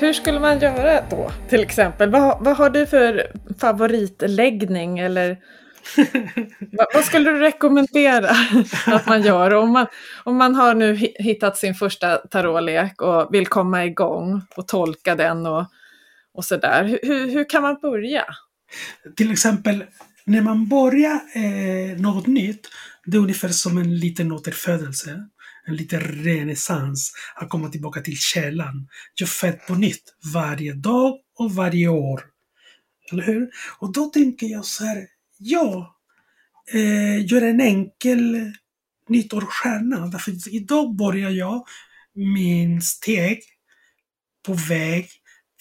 Hur skulle man göra då till exempel? Vad, vad har du för favoritläggning eller vad, vad skulle du rekommendera att man gör om man, om man har nu hittat sin första tarotlek och vill komma igång och tolka den och, och sådär. Hur, hur kan man börja? Till exempel när man börjar eh, något nytt, det är ungefär som en liten återfödelse en liten renässans, att komma tillbaka till källan. Jag född på nytt varje dag och varje år. Eller hur? Och då tänker jag så här, ja, eh, gör en enkel nyttårsstjärna. Därför idag börjar jag min steg på väg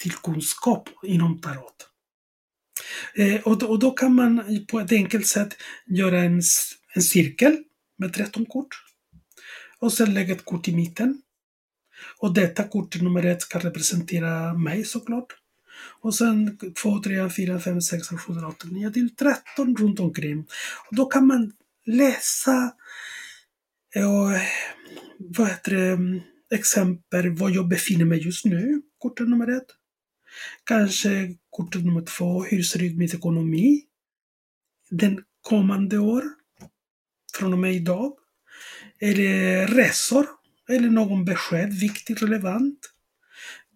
till kunskap inom tarot. Eh, och, då, och, då, kan man på ett enkelt sätt göra en, en cirkel med 13 kort. Och sen lägga ett kort i mitten. Och detta kort nummer ett ska representera mig såklart. Och sen 2, 3, 4, 5, 6, 7, 8, 9 till 13 runt omkring. Och då kan man läsa och, vad heter det, mm, exempel var jag befinner mig just nu, kortet nummer ett. Kanske kortet nummer två, hur ser det ut med ekonomi den kommande år? Från och med idag. Är det resor? Eller någon besked, viktigt, relevant?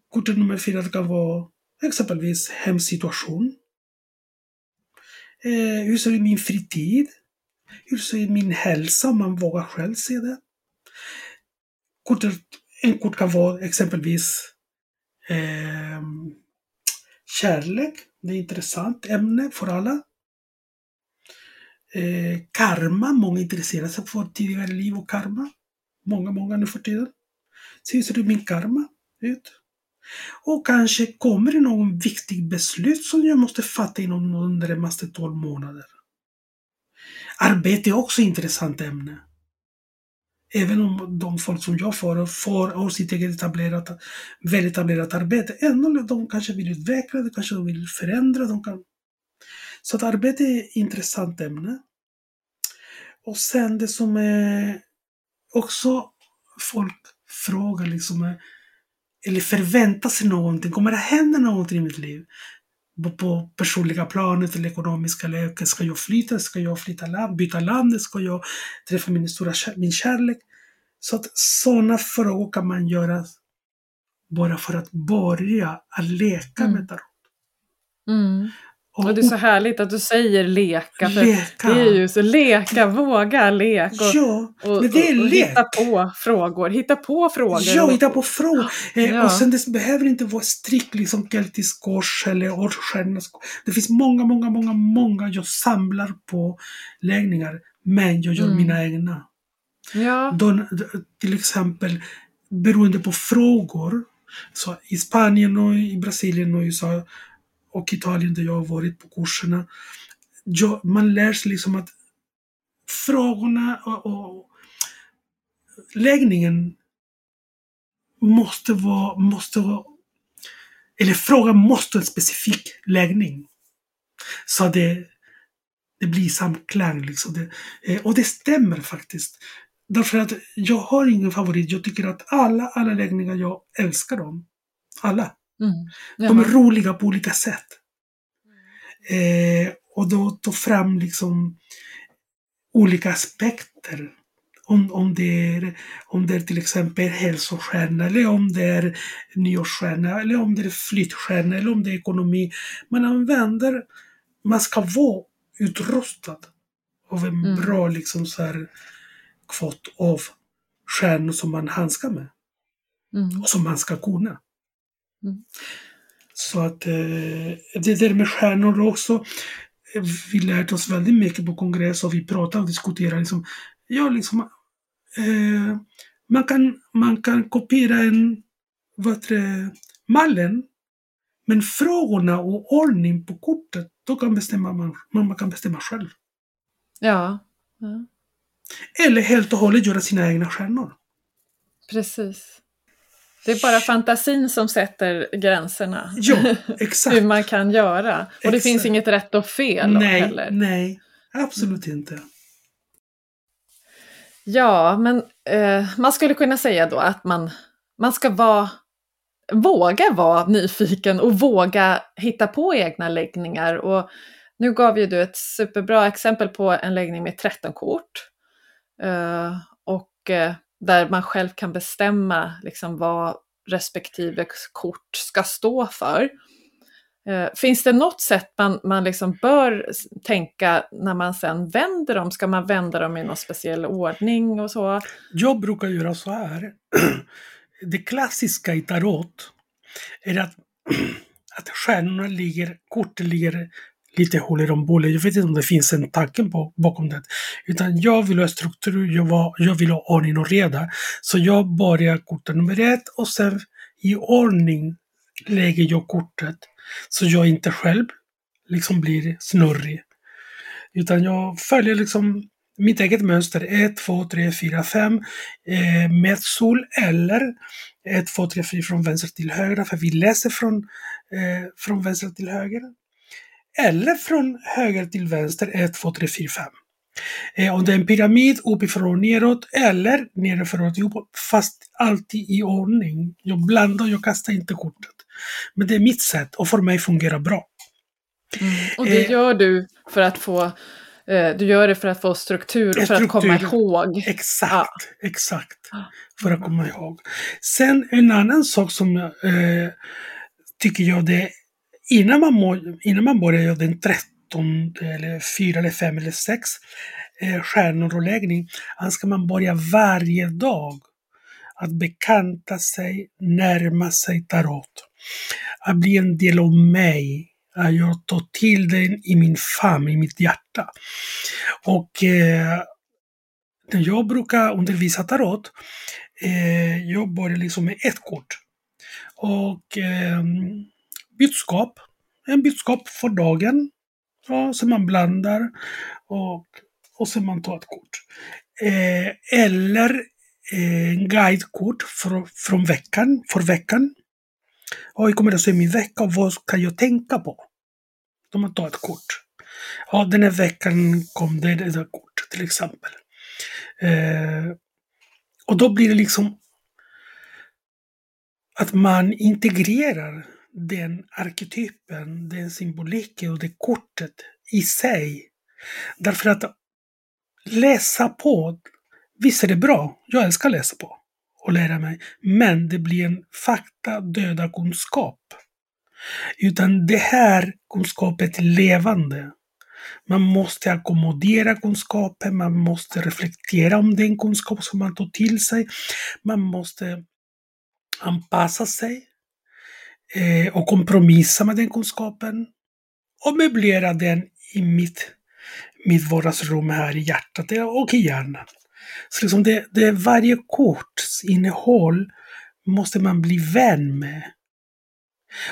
Kortet nummer fyra kan vara exempelvis hemsituation. Eh, hur ser min fritid? Hur ser min hälsa om man vågar själv se det? Kortet, en kort kan vara exempelvis eh, kärlek. Det är ett intressant ämne för alla eh, karma. Många intresserar sig för tidigare liv och karma. Många, många nu för tiden. Så hur ser det min karma ut? Och kanske kommer det någon viktig beslut som jag måste fatta inom de närmaste 12 månader. Arbete är också ett intressant ämne. Även om de folk som jag får, får har sitt eget etablerat, väl etablerat arbete, ändå de kanske vill utveckla, de kanske vill förändra, de kan så att arbete är ett intressant ämne. Och sen det som är också folk frågar liksom, eller förväntar sig någonting. Kommer det hända någonting i mitt liv? På personliga planet eller ekonomiska läget. Ska jag flytta? Ska jag flytta land, byta land? Ska jag träffa min stora min kärlek? Så att sådana frågor kan man göra bara för att börja att leka mm. med tarot. Mm. Och det är så härligt att du säger leka. För leka. Det är ju så leka, våga leka. Och, ja, och, det är och, och hitta på frågor. Hitta på frågor. Ja, hitta på frågor. Eh, ja. Och sen det behöver inte vara strikt liksom keltisk kors eller årsstjärnas Det finns många, många, många, många jag samlar på läggningar. Men jag gör mm. mina egna. Ja. De, till exempel beroende på frågor. Så I Spanien och i Brasilien och USA och Italien där jag har varit på kurserna. man lär sig liksom att frågorna och, och läggningen måste vara, måste vara, eller frågan måste ha en specifik läggning. Så det, det blir samklang. Liksom. Det, eh, och det stämmer faktiskt. Därför att jag har ingen favorit. Jag tycker att alla, alla läggningar, jag älskar dem. Alla. Mm. De är roliga på olika sätt. Eh, och då ta fram liksom olika aspekter. Om, om, det är, om det är till exempel hälsostjärna, eller om det är nyårsstjärna, eller om det är flyttstjärna, eller om det är ekonomi. Man använder, man ska vara utrustad av en mm. bra liksom så här kvot av stjärnor som man handskar med. Mm. Och som man ska kunna. Mm. Så att eh, det där med stjärnor också. Vi lärde oss väldigt mycket på kongress och vi pratade och diskuterade. Liksom, ja, liksom, eh, man, kan, man kan kopiera en, vad det, mallen. Men frågorna och ordning på kortet, då kan bestämma man, man kan bestämma själv. Ja. ja. Eller helt och hållet göra sina egna stjärnor. Precis. Det är bara fantasin som sätter gränserna. Ja, exakt. Hur man kan göra. Och exakt. det finns inget rätt och fel nej, heller. Nej, absolut inte. Ja, men eh, man skulle kunna säga då att man, man ska vara våga vara nyfiken och våga hitta på egna läggningar. Och nu gav ju du ett superbra exempel på en läggning med 13 kort. Uh, och uh, där man själv kan bestämma liksom, vad respektive kort ska stå för. Eh, finns det något sätt man, man liksom bör tänka när man sen vänder dem? Ska man vända dem i någon speciell ordning och så? Jag brukar göra så här. Det klassiska i tarot är att, att stjärnorna ligger, korten ligger lite huller om buller. Jag vet inte om det finns en tanke bakom det. Utan jag vill ha struktur, jag, var, jag vill ha ordning och reda. Så jag börjar kortet nummer ett och sen i ordning lägger jag kortet. Så jag inte själv liksom blir snurrig. Utan jag följer liksom mitt eget mönster 1, 2, 3, 4, 5 med sol eller 1, 2, 3, 4 från vänster till höger, för vi läser från, eh, från vänster till höger. Eller från höger till vänster 1, 2, 3, 4, 5. Eh, om det är en pyramid uppifrån och neråt eller nerifrån och upp, fast alltid i ordning. Jag blandar, jag kastar inte kortet. Men det är mitt sätt och för mig fungerar bra. Mm. Och det eh, gör du för att få Eh, du gör det för att få struktur och för struktur. att komma ihåg. Exakt, ja. exakt. För att komma ihåg. Sen en annan sak som eh, tycker jag det innan man, må, innan man börjar den 13 eller 4 eller 5 eller 6 eh, stjärnor och läggning, ska man börja varje dag att bekanta sig, närma sig tarot. Att bli en del av mig, att jag tar till den i min famn, i mitt hjärta. Och eh, när jag brukar undervisa tarot, eh, jag börjar liksom med ett kort. Och eh, budskap, en budskap för dagen. Ja, så man blandar och, och så man tar ett kort. Eh, eller eh, en guidekort för, från veckan, för veckan. Och hur kommer det se min vecka och vad kan jag tänka på? Då man tar ett kort. Ja, den här veckan kom det ett kort till exempel. Eh, och då blir det liksom att man integrerar den arketypen, den symboliken och det kortet i sig. Därför att läsa på, visst är det bra, jag älskar att läsa på och lära mig, men det blir en fakta döda kunskap. Utan det här kunskapet är levande. Man måste ackommodera kunskapen, man måste reflektera om den kunskap som man tar till sig. Man måste anpassa sig eh, och kompromissa med den kunskapen och möblera den i mitt, mitt vardagsrum här i hjärtat eh, och i hjärnan. Så liksom det, det varje korts innehåll måste man bli vän med.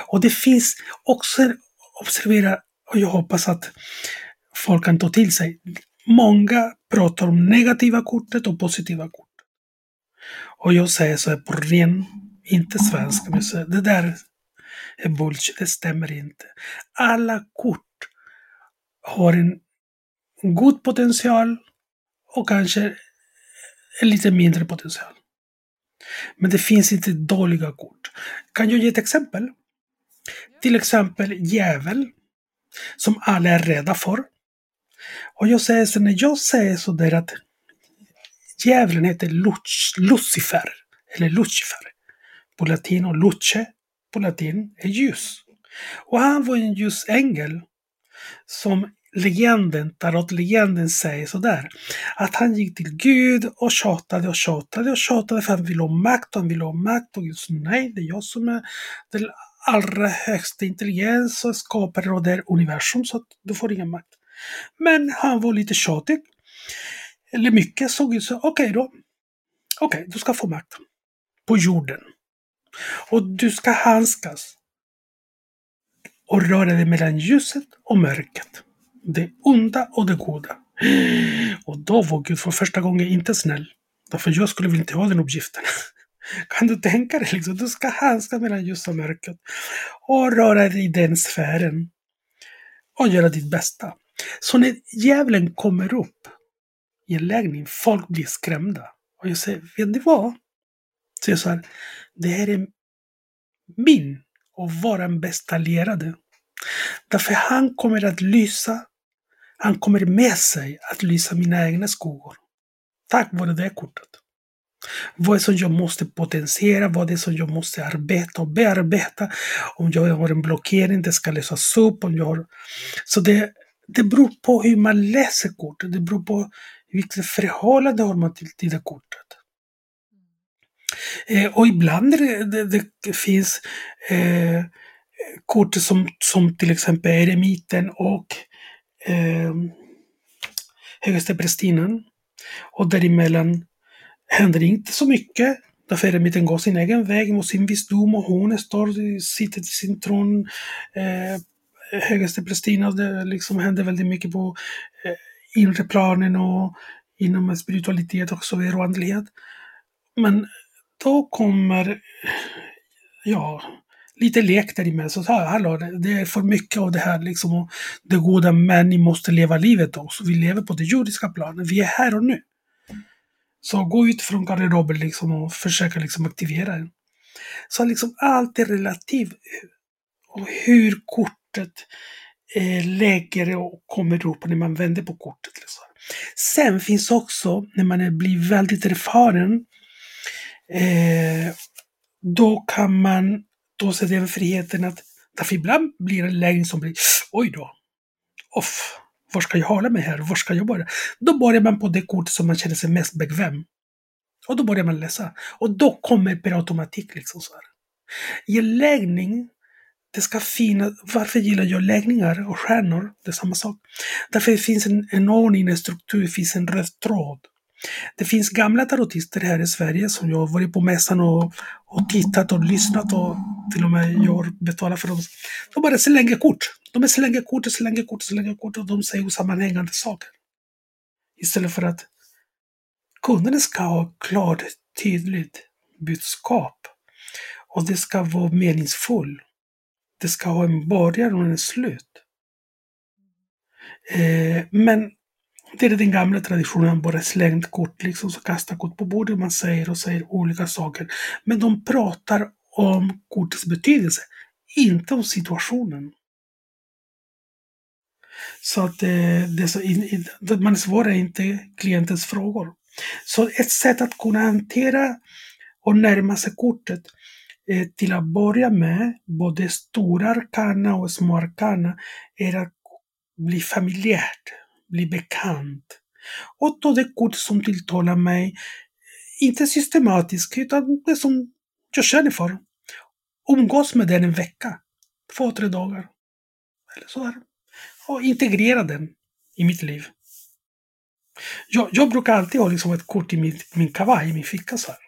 Och det finns också, observera, och jag hoppas att folk kan ta till sig. Många pratar om negativa kortet och positiva kort. Och jag säger så här på ren, inte svenska, men det där är bullshit, det stämmer inte. Alla kort har en god potential och kanske en lite mindre potential. Men det finns inte dåliga kort. Kan jag ge ett exempel? Till exempel djävul, som alla är rädda för. Och jag säger så, när jag säger sådär att djävulen heter Lucifer, eller Lucifer på latin och luce på latin är ljus. Och han var en ljusängel som legenden, tarotlegenden säger sådär. Att han gick till Gud och tjatade och tjatade och tjatade för han ville ha makt och han ville ha makt och Gud sa nej, det är jag som är den allra högsta intelligens och skapare av det här universum så att du får ingen makt. Men han var lite tjatig. Eller mycket, så Gud sa okej okay då. Okej, okay, du ska få makt. På jorden. Och du ska handskas och röra dig mellan ljuset och mörkret. Det onda och det goda. Och då var Gud för första gången inte snäll. Därför jag skulle väl inte ha den uppgiften. Kan du tänka dig liksom? Du ska handskas mellan ljus och mörker. Och röra dig i den sfären. Och göra ditt bästa. Så när djävulen kommer upp i en lägenhet, folk blir skrämda. Och jag säger, vet ni vad? Så jag sa det här är min och vår bästa allierade. Därför han kommer att lysa, han kommer med sig att lysa mina egna skuggor. Tack vare det kortet. Vad är det som jag måste potentiera? Vad är det som jag måste arbeta och bearbeta? Om jag har en blockering, det ska lösas upp. Om jag har... Så det, det beror på hur man läser kortet. Det beror på vilket förhållande har man till, till det kortet. Eh, och ibland det, det, det finns eh, kort som, som till exempel eremiten och eh, högste prästinnan. Och däremellan händer inte så mycket. Därför eremiten går sin egen väg mot sin visdom och hon står, sitter i sin tron. Eh, Högsteprästinnan, det liksom händer väldigt mycket på eh, inre planen och inom spiritualitet och så vidare och andlighet. Men då kommer, ja, lite lek där i mig. Så här, hallå, det är för mycket av det här liksom. Och det goda, men ni måste leva livet också. Vi lever på det jordiska planet. Vi är här och nu. Så gå ut från garderoben liksom och försöka liksom aktivera den. Så liksom allt är relativt. Och hur kortet eh, lägger och kommer upp när man vänder på kortet. Liksom. Sen finns också, när man blir väldigt erfaren, eh, då kan man ta sig den friheten att därför ibland blir det en lägen som blir oj då, off, var ska jag hålla mig här? Var ska jag börja? Då börjar man på det kort som man känner sig mest bekväm. Och då börjar man läsa. Och då kommer per automatik liksom så här. I en läggning, det ska finnas, varför gillar jag läggningar och stjärnor? Det är samma sak. Därför det finns en, en ordning, en struktur, det finns en röd tråd. Det finns gamla tarotister här i Sverige som jag har varit på mässan och, och tittat och lyssnat och till och med jag betalar för dem. De bara slänger kort. De slänger kort, slänger kort, slänger kort och de säger osammanhängande saker. Istället för att kunderna ska ha klart, tydligt budskap. Och det ska vara meningsfullt. Det ska ha en början och en slut. Eh, men det är den gamla traditionen, bara slängt kort, liksom, så kastar kort på bordet. Man säger och säger olika saker. Men de pratar om kortets betydelse, inte om situationen. Så att eh, det man svarar inte klientens frågor. Så ett sätt att kunna hantera och närma sig kortet eh, till att börja med, både stora arkana och små arkana, är att bli familjärt bli bekant. Och ta det kort som tilltalar mig, inte systematiskt, utan det som jag känner för. Umgås med den en vecka, två, tre dagar. Eller sådär. Och integrera den i mitt liv. Jag, jag brukar alltid ha liksom ett kort i min, min kavaj, i min ficka så här.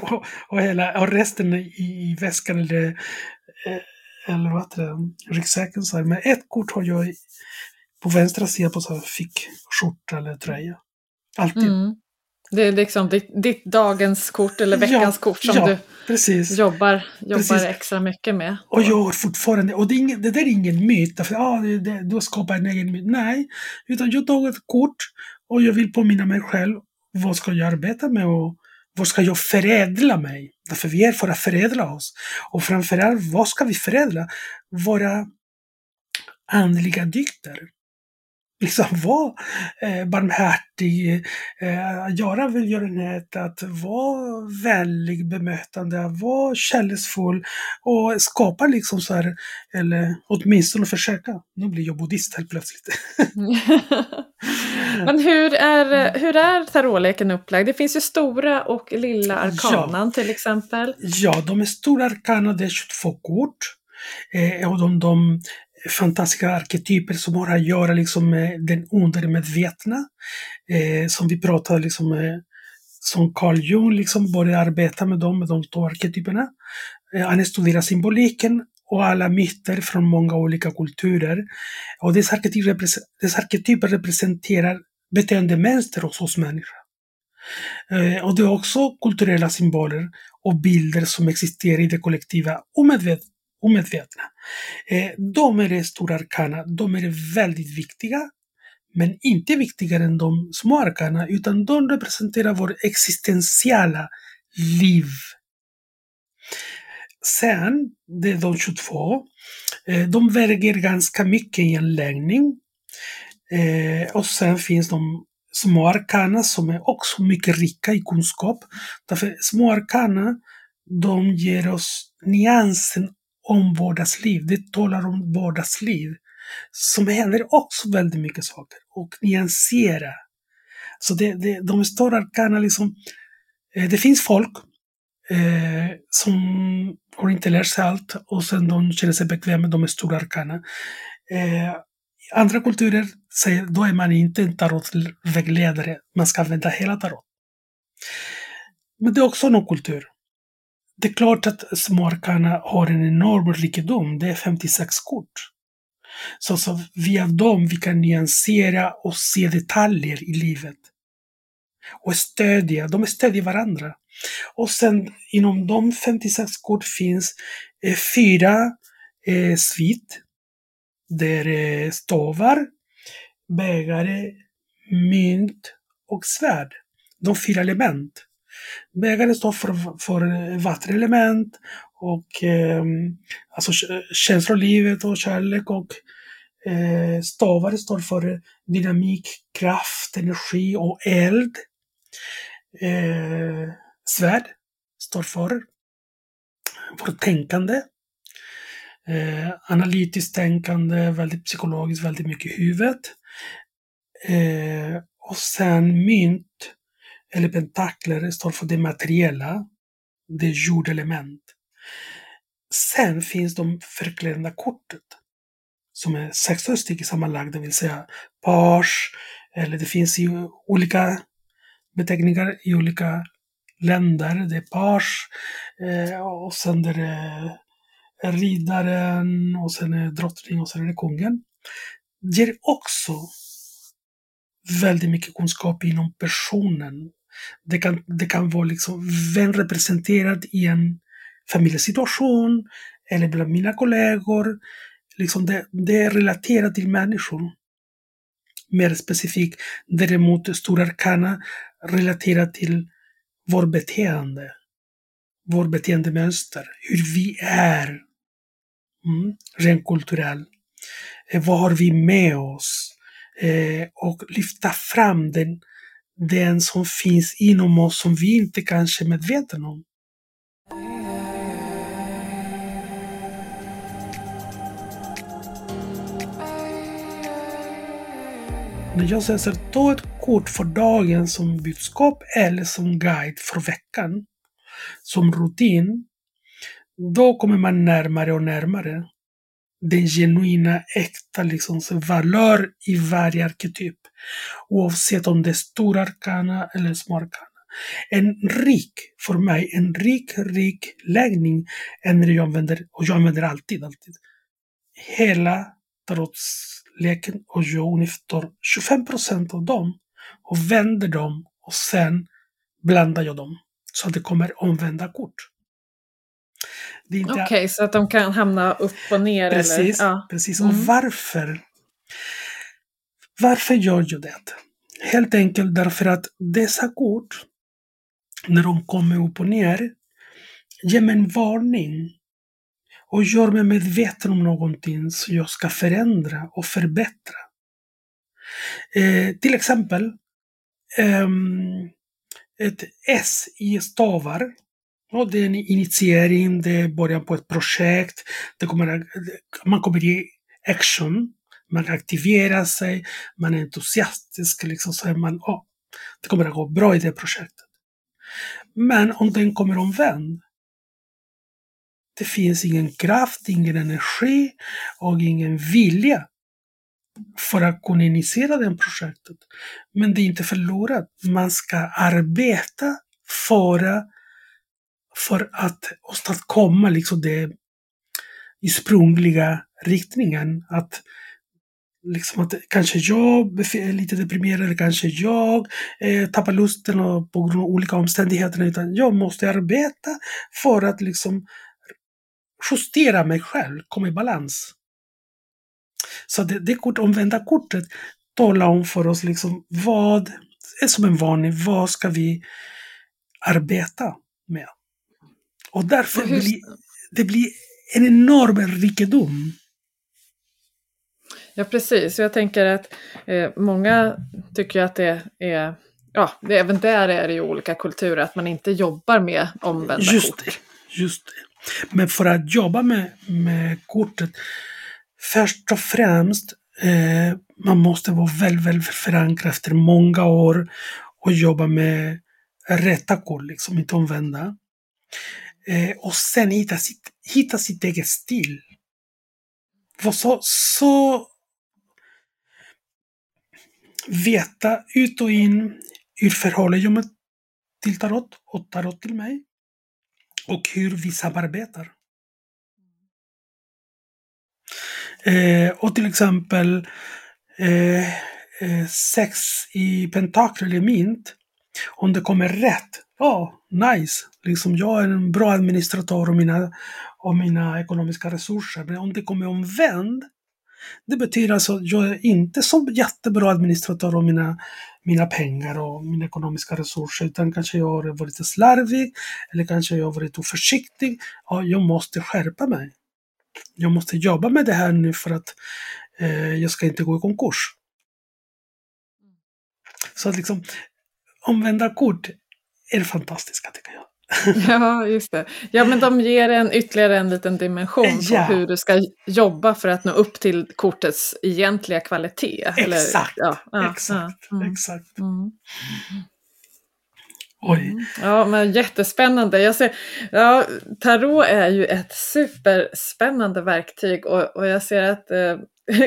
och, och, hela, och resten i, i väskan eller, eh, eller vad heter det, ryggsäcken. Så här. Men ett kort har jag på vänstra sidan på så här fickskjorta eller tröja. Alltid. Mm. Det är liksom ditt, ditt, dagens kort eller veckans ja, kort som ja, du precis. jobbar, jobbar precis. extra mycket med. Och jag har fortfarande, och det, är ingen, det där är ingen myt, därför ah, det, det, du har skapat en egen myt. Nej, utan jag tar ett kort och jag vill påminna mig själv, vad ska jag arbeta med och vad ska jag förädla mig? Därför vi är för att förädla oss. Och framförallt, vad ska vi förädla? Våra andliga dykter liksom vara eh, barmhärtig, eh, göra välgörenhet, att vara vänlig bemötande, vara kärleksfull och skapa liksom så här, eller åtminstone försöka. Nu blir jag buddhist helt plötsligt. Men hur är, hur är tarotleken upplagd? Det finns ju stora och lilla arkanan ja. till exempel. Ja, de är stora arkana, det är 22 kort. Eh, och de, de fantastiska arketyper som har att göra liksom med den undermedvetna. Eh, som vi pratade liksom med, som Carl Jung liksom började arbeta med dem, med de två arketyperna. Eh, han studerar symboliken och alla myter från många olika kulturer. Och dessa arketyper, dessa arketyper representerar beteendemönster hos oss människor. Eh, och det är också kulturella symboler och bilder som existerar i det kollektiva omedvetet omedvetna. Eh, de är stora arkana, de är väldigt viktiga, men inte viktigare än de små arkana, utan de representerar vår existentiella liv. sen, det är de 22, eh, de väger ganska mycket i en läggning. Eh, och sen finns de små arkana som är också mycket rika i kunskap. Därför små arkana, de ger oss nyansen om vardagsliv. Det talar om vardagsliv. Som händer också väldigt mycket saker. Och nyansera. Så det, det, de stora arkana liksom, eh, det finns folk eh, som har inte lärt sig allt och sen de känner sig bekväma med de stora arkana. Eh, andra kulturer säger då är man inte en tarotvägledare, man ska använda hela tarot. Men det är också någon kultur. Det är klart att små har en enorm rikedom, det är 56 kort. Så, så via dem vi kan nyansera och se detaljer i livet. Och stödja, de stödjer varandra. Och sen inom de 56 kort finns eh, fyra eh, svit. Det är eh, stavar, bägare, mynt och svärd. De fyra element. Bägare står för, för vattenelement och eh, alltså känslolivet och kärlek och eh, stavar står för dynamik, kraft, energi och eld. Eh, svärd står för vårt tänkande. Eh, analytiskt tänkande, väldigt psykologiskt, väldigt mycket i huvudet. Eh, och sen mynt, eller pentakler, står för det materiella. Det är jordelement. Sen finns de förklädda kortet. Som är 16 stycken sammanlagt, det vill säga page, eller det finns i olika beteckningar i olika länder. Det är page eh, och sen är det riddaren och sen är det drottning och sen är det kungen. Det ger också väldigt mycket kunskap inom personen. Det kan, det kan vara liksom vem representerad i en familjesituation eller bland mina kollegor. Liksom det, det är relaterat till människor. Mer specifikt däremot Stora Arkana relaterat till vår beteende. Vår beteendemönster. Hur vi är. Mm, rent kulturellt. Eh, vad har vi med oss? Eh, och lyfta fram den, den som finns inom oss som vi inte kanske är medvetna om. När jag säger ta ett kort för dagen som budskap eller som guide för veckan, som rutin, då kommer man närmare och närmare den genuina, äkta liksom, valör i varje arketyp. Oavsett om det är stora arkana eller små arkana. En rik, för mig, en rik, rik läggning är när jag använder, och jag använder alltid, alltid, hela tarotsleken och jag tar 25 procent av dem och vänder dem och sen blandar jag dem så att det kommer omvända kort. Okej, okay, så att de kan hamna upp och ner? Precis, eller? Ja. precis. Mm. och varför? Varför gör jag det? Helt enkelt därför att dessa kort, när de kommer upp och ner, ger mig en varning och gör mig medveten om någonting som jag ska förändra och förbättra. Eh, till exempel, eh, ett S i stavar och det är en initiering, det är början på ett projekt. Det kommer, man kommer i action. Man aktiverar sig, man är entusiastisk, liksom, så är man, oh, det kommer att gå bra i det projektet. Men om den kommer omvänd, det finns ingen kraft, ingen energi och ingen vilja för att kunna initiera det projektet. Men det är inte förlorat. Man ska arbeta för för att åstadkomma liksom det ursprungliga riktningen. Att liksom att kanske jag är lite deprimerad, eller kanske jag eh, tappar lusten och på grund av olika omständigheter. Utan jag måste arbeta för att liksom justera mig själv, komma i balans. Så det, det kort, omvända kortet talar om för oss liksom vad är som en vanlig, vad ska vi arbeta med? Och därför blir det blir en enorm rikedom. Ja, precis. Jag tänker att eh, många tycker att det är, ja, det, även där är det ju olika kulturer, att man inte jobbar med omvända just kort. Det, just det. Men för att jobba med, med kortet, först och främst, eh, man måste vara väldigt, väldigt förankrad efter många år och jobba med rätta kort, liksom, inte omvända. Eh, och sen hitta sitt, hitta sitt eget stil. Var så, så veta ut och in hur förhåller jag mig till tarot och tarot till mig. Och hur vi samarbetar. Eh, och till exempel eh, eh, sex i pentakler eller mint. Om det kommer rätt, ja, nice. Liksom jag är en bra administratör av mina, av mina ekonomiska resurser. Men om det kommer omvänd, det betyder alltså att jag är inte så jättebra administratör av mina, mina pengar och mina ekonomiska resurser, utan kanske jag har varit slarvig, eller kanske jag har varit oförsiktig. Ja, jag måste skärpa mig. Jag måste jobba med det här nu för att eh, jag ska inte gå i konkurs. Så att liksom, omvända kort är fantastiska tycker jag. Ja, just det. Ja, men de ger en ytterligare en liten dimension Ja. på hur du ska jobba för att nå upp till kortets egentliga kvalitet. Eller- Exakt, ja, ja, exakt, mm, exakt. mm. Oj. Ja, men jättespännande. Jag ser, ja, tarot är ju ett superspännande verktyg och, och jag ser att eh,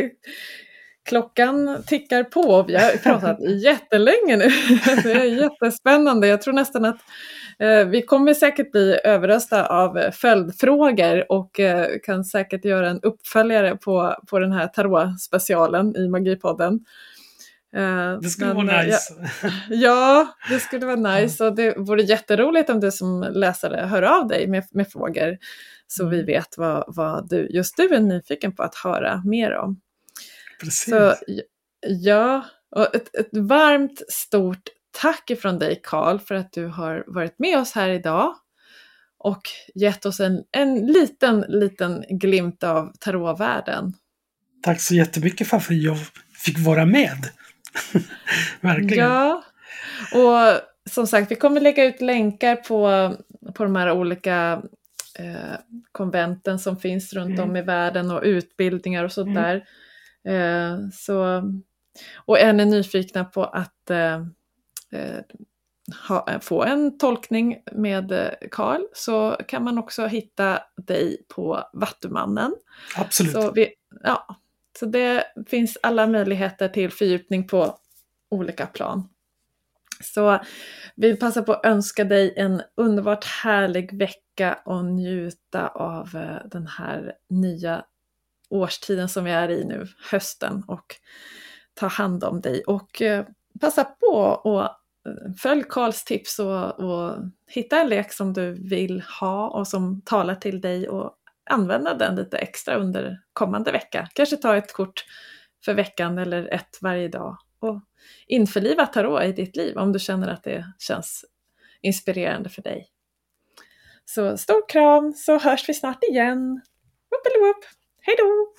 klockan tickar på. Vi har pratat jättelänge nu. Det är jättespännande. Jag tror nästan att eh, vi kommer säkert bli överrösta av följdfrågor och eh, kan säkert göra en uppföljare på, på den här tarot-specialen i Magipodden. Eh, Det skulle men, vara eh, nice. Ja, det skulle vara nice och det vore jätteroligt om du som läsare hör av dig med, med frågor så vi vet vad, vad du, just du är nyfiken på att höra mer om. Precis. Så ja, och ett, ett varmt stort tack ifrån dig Karl för att du har varit med oss här idag och gett oss en, en liten, liten glimt av tarotvärlden. Tack så jättemycket för att jag fick vara med. Verkligen. Ja, och som sagt, vi kommer lägga ut länkar på, på de här olika eh, konventen som finns runt om i världen och utbildningar och sånt Mm. Eh, så, och är ni nyfikna på att eh, eh, ha, få en tolkning med eh, Karl så kan man också hitta dig på Vattumannen. Absolut. Så, vi, ja, så det finns alla möjligheter till fördjupning på olika plan. Så vi passar på att önska dig en underbart härlig vecka och njuta av eh, den här nya årstiden som vi är i nu, hösten, och ta hand om dig. Och eh, passa på och eh, följ Karls tips och, och hitta en lek som du vill ha och som talar till dig och använda den lite extra under kommande vecka. Kanske ta ett kort för veckan eller ett varje dag och införliva tarot i ditt liv om du känner att det känns inspirerande för dig. Så stor kram så hörs vi snart igen. Whoopity whoop. Hej då!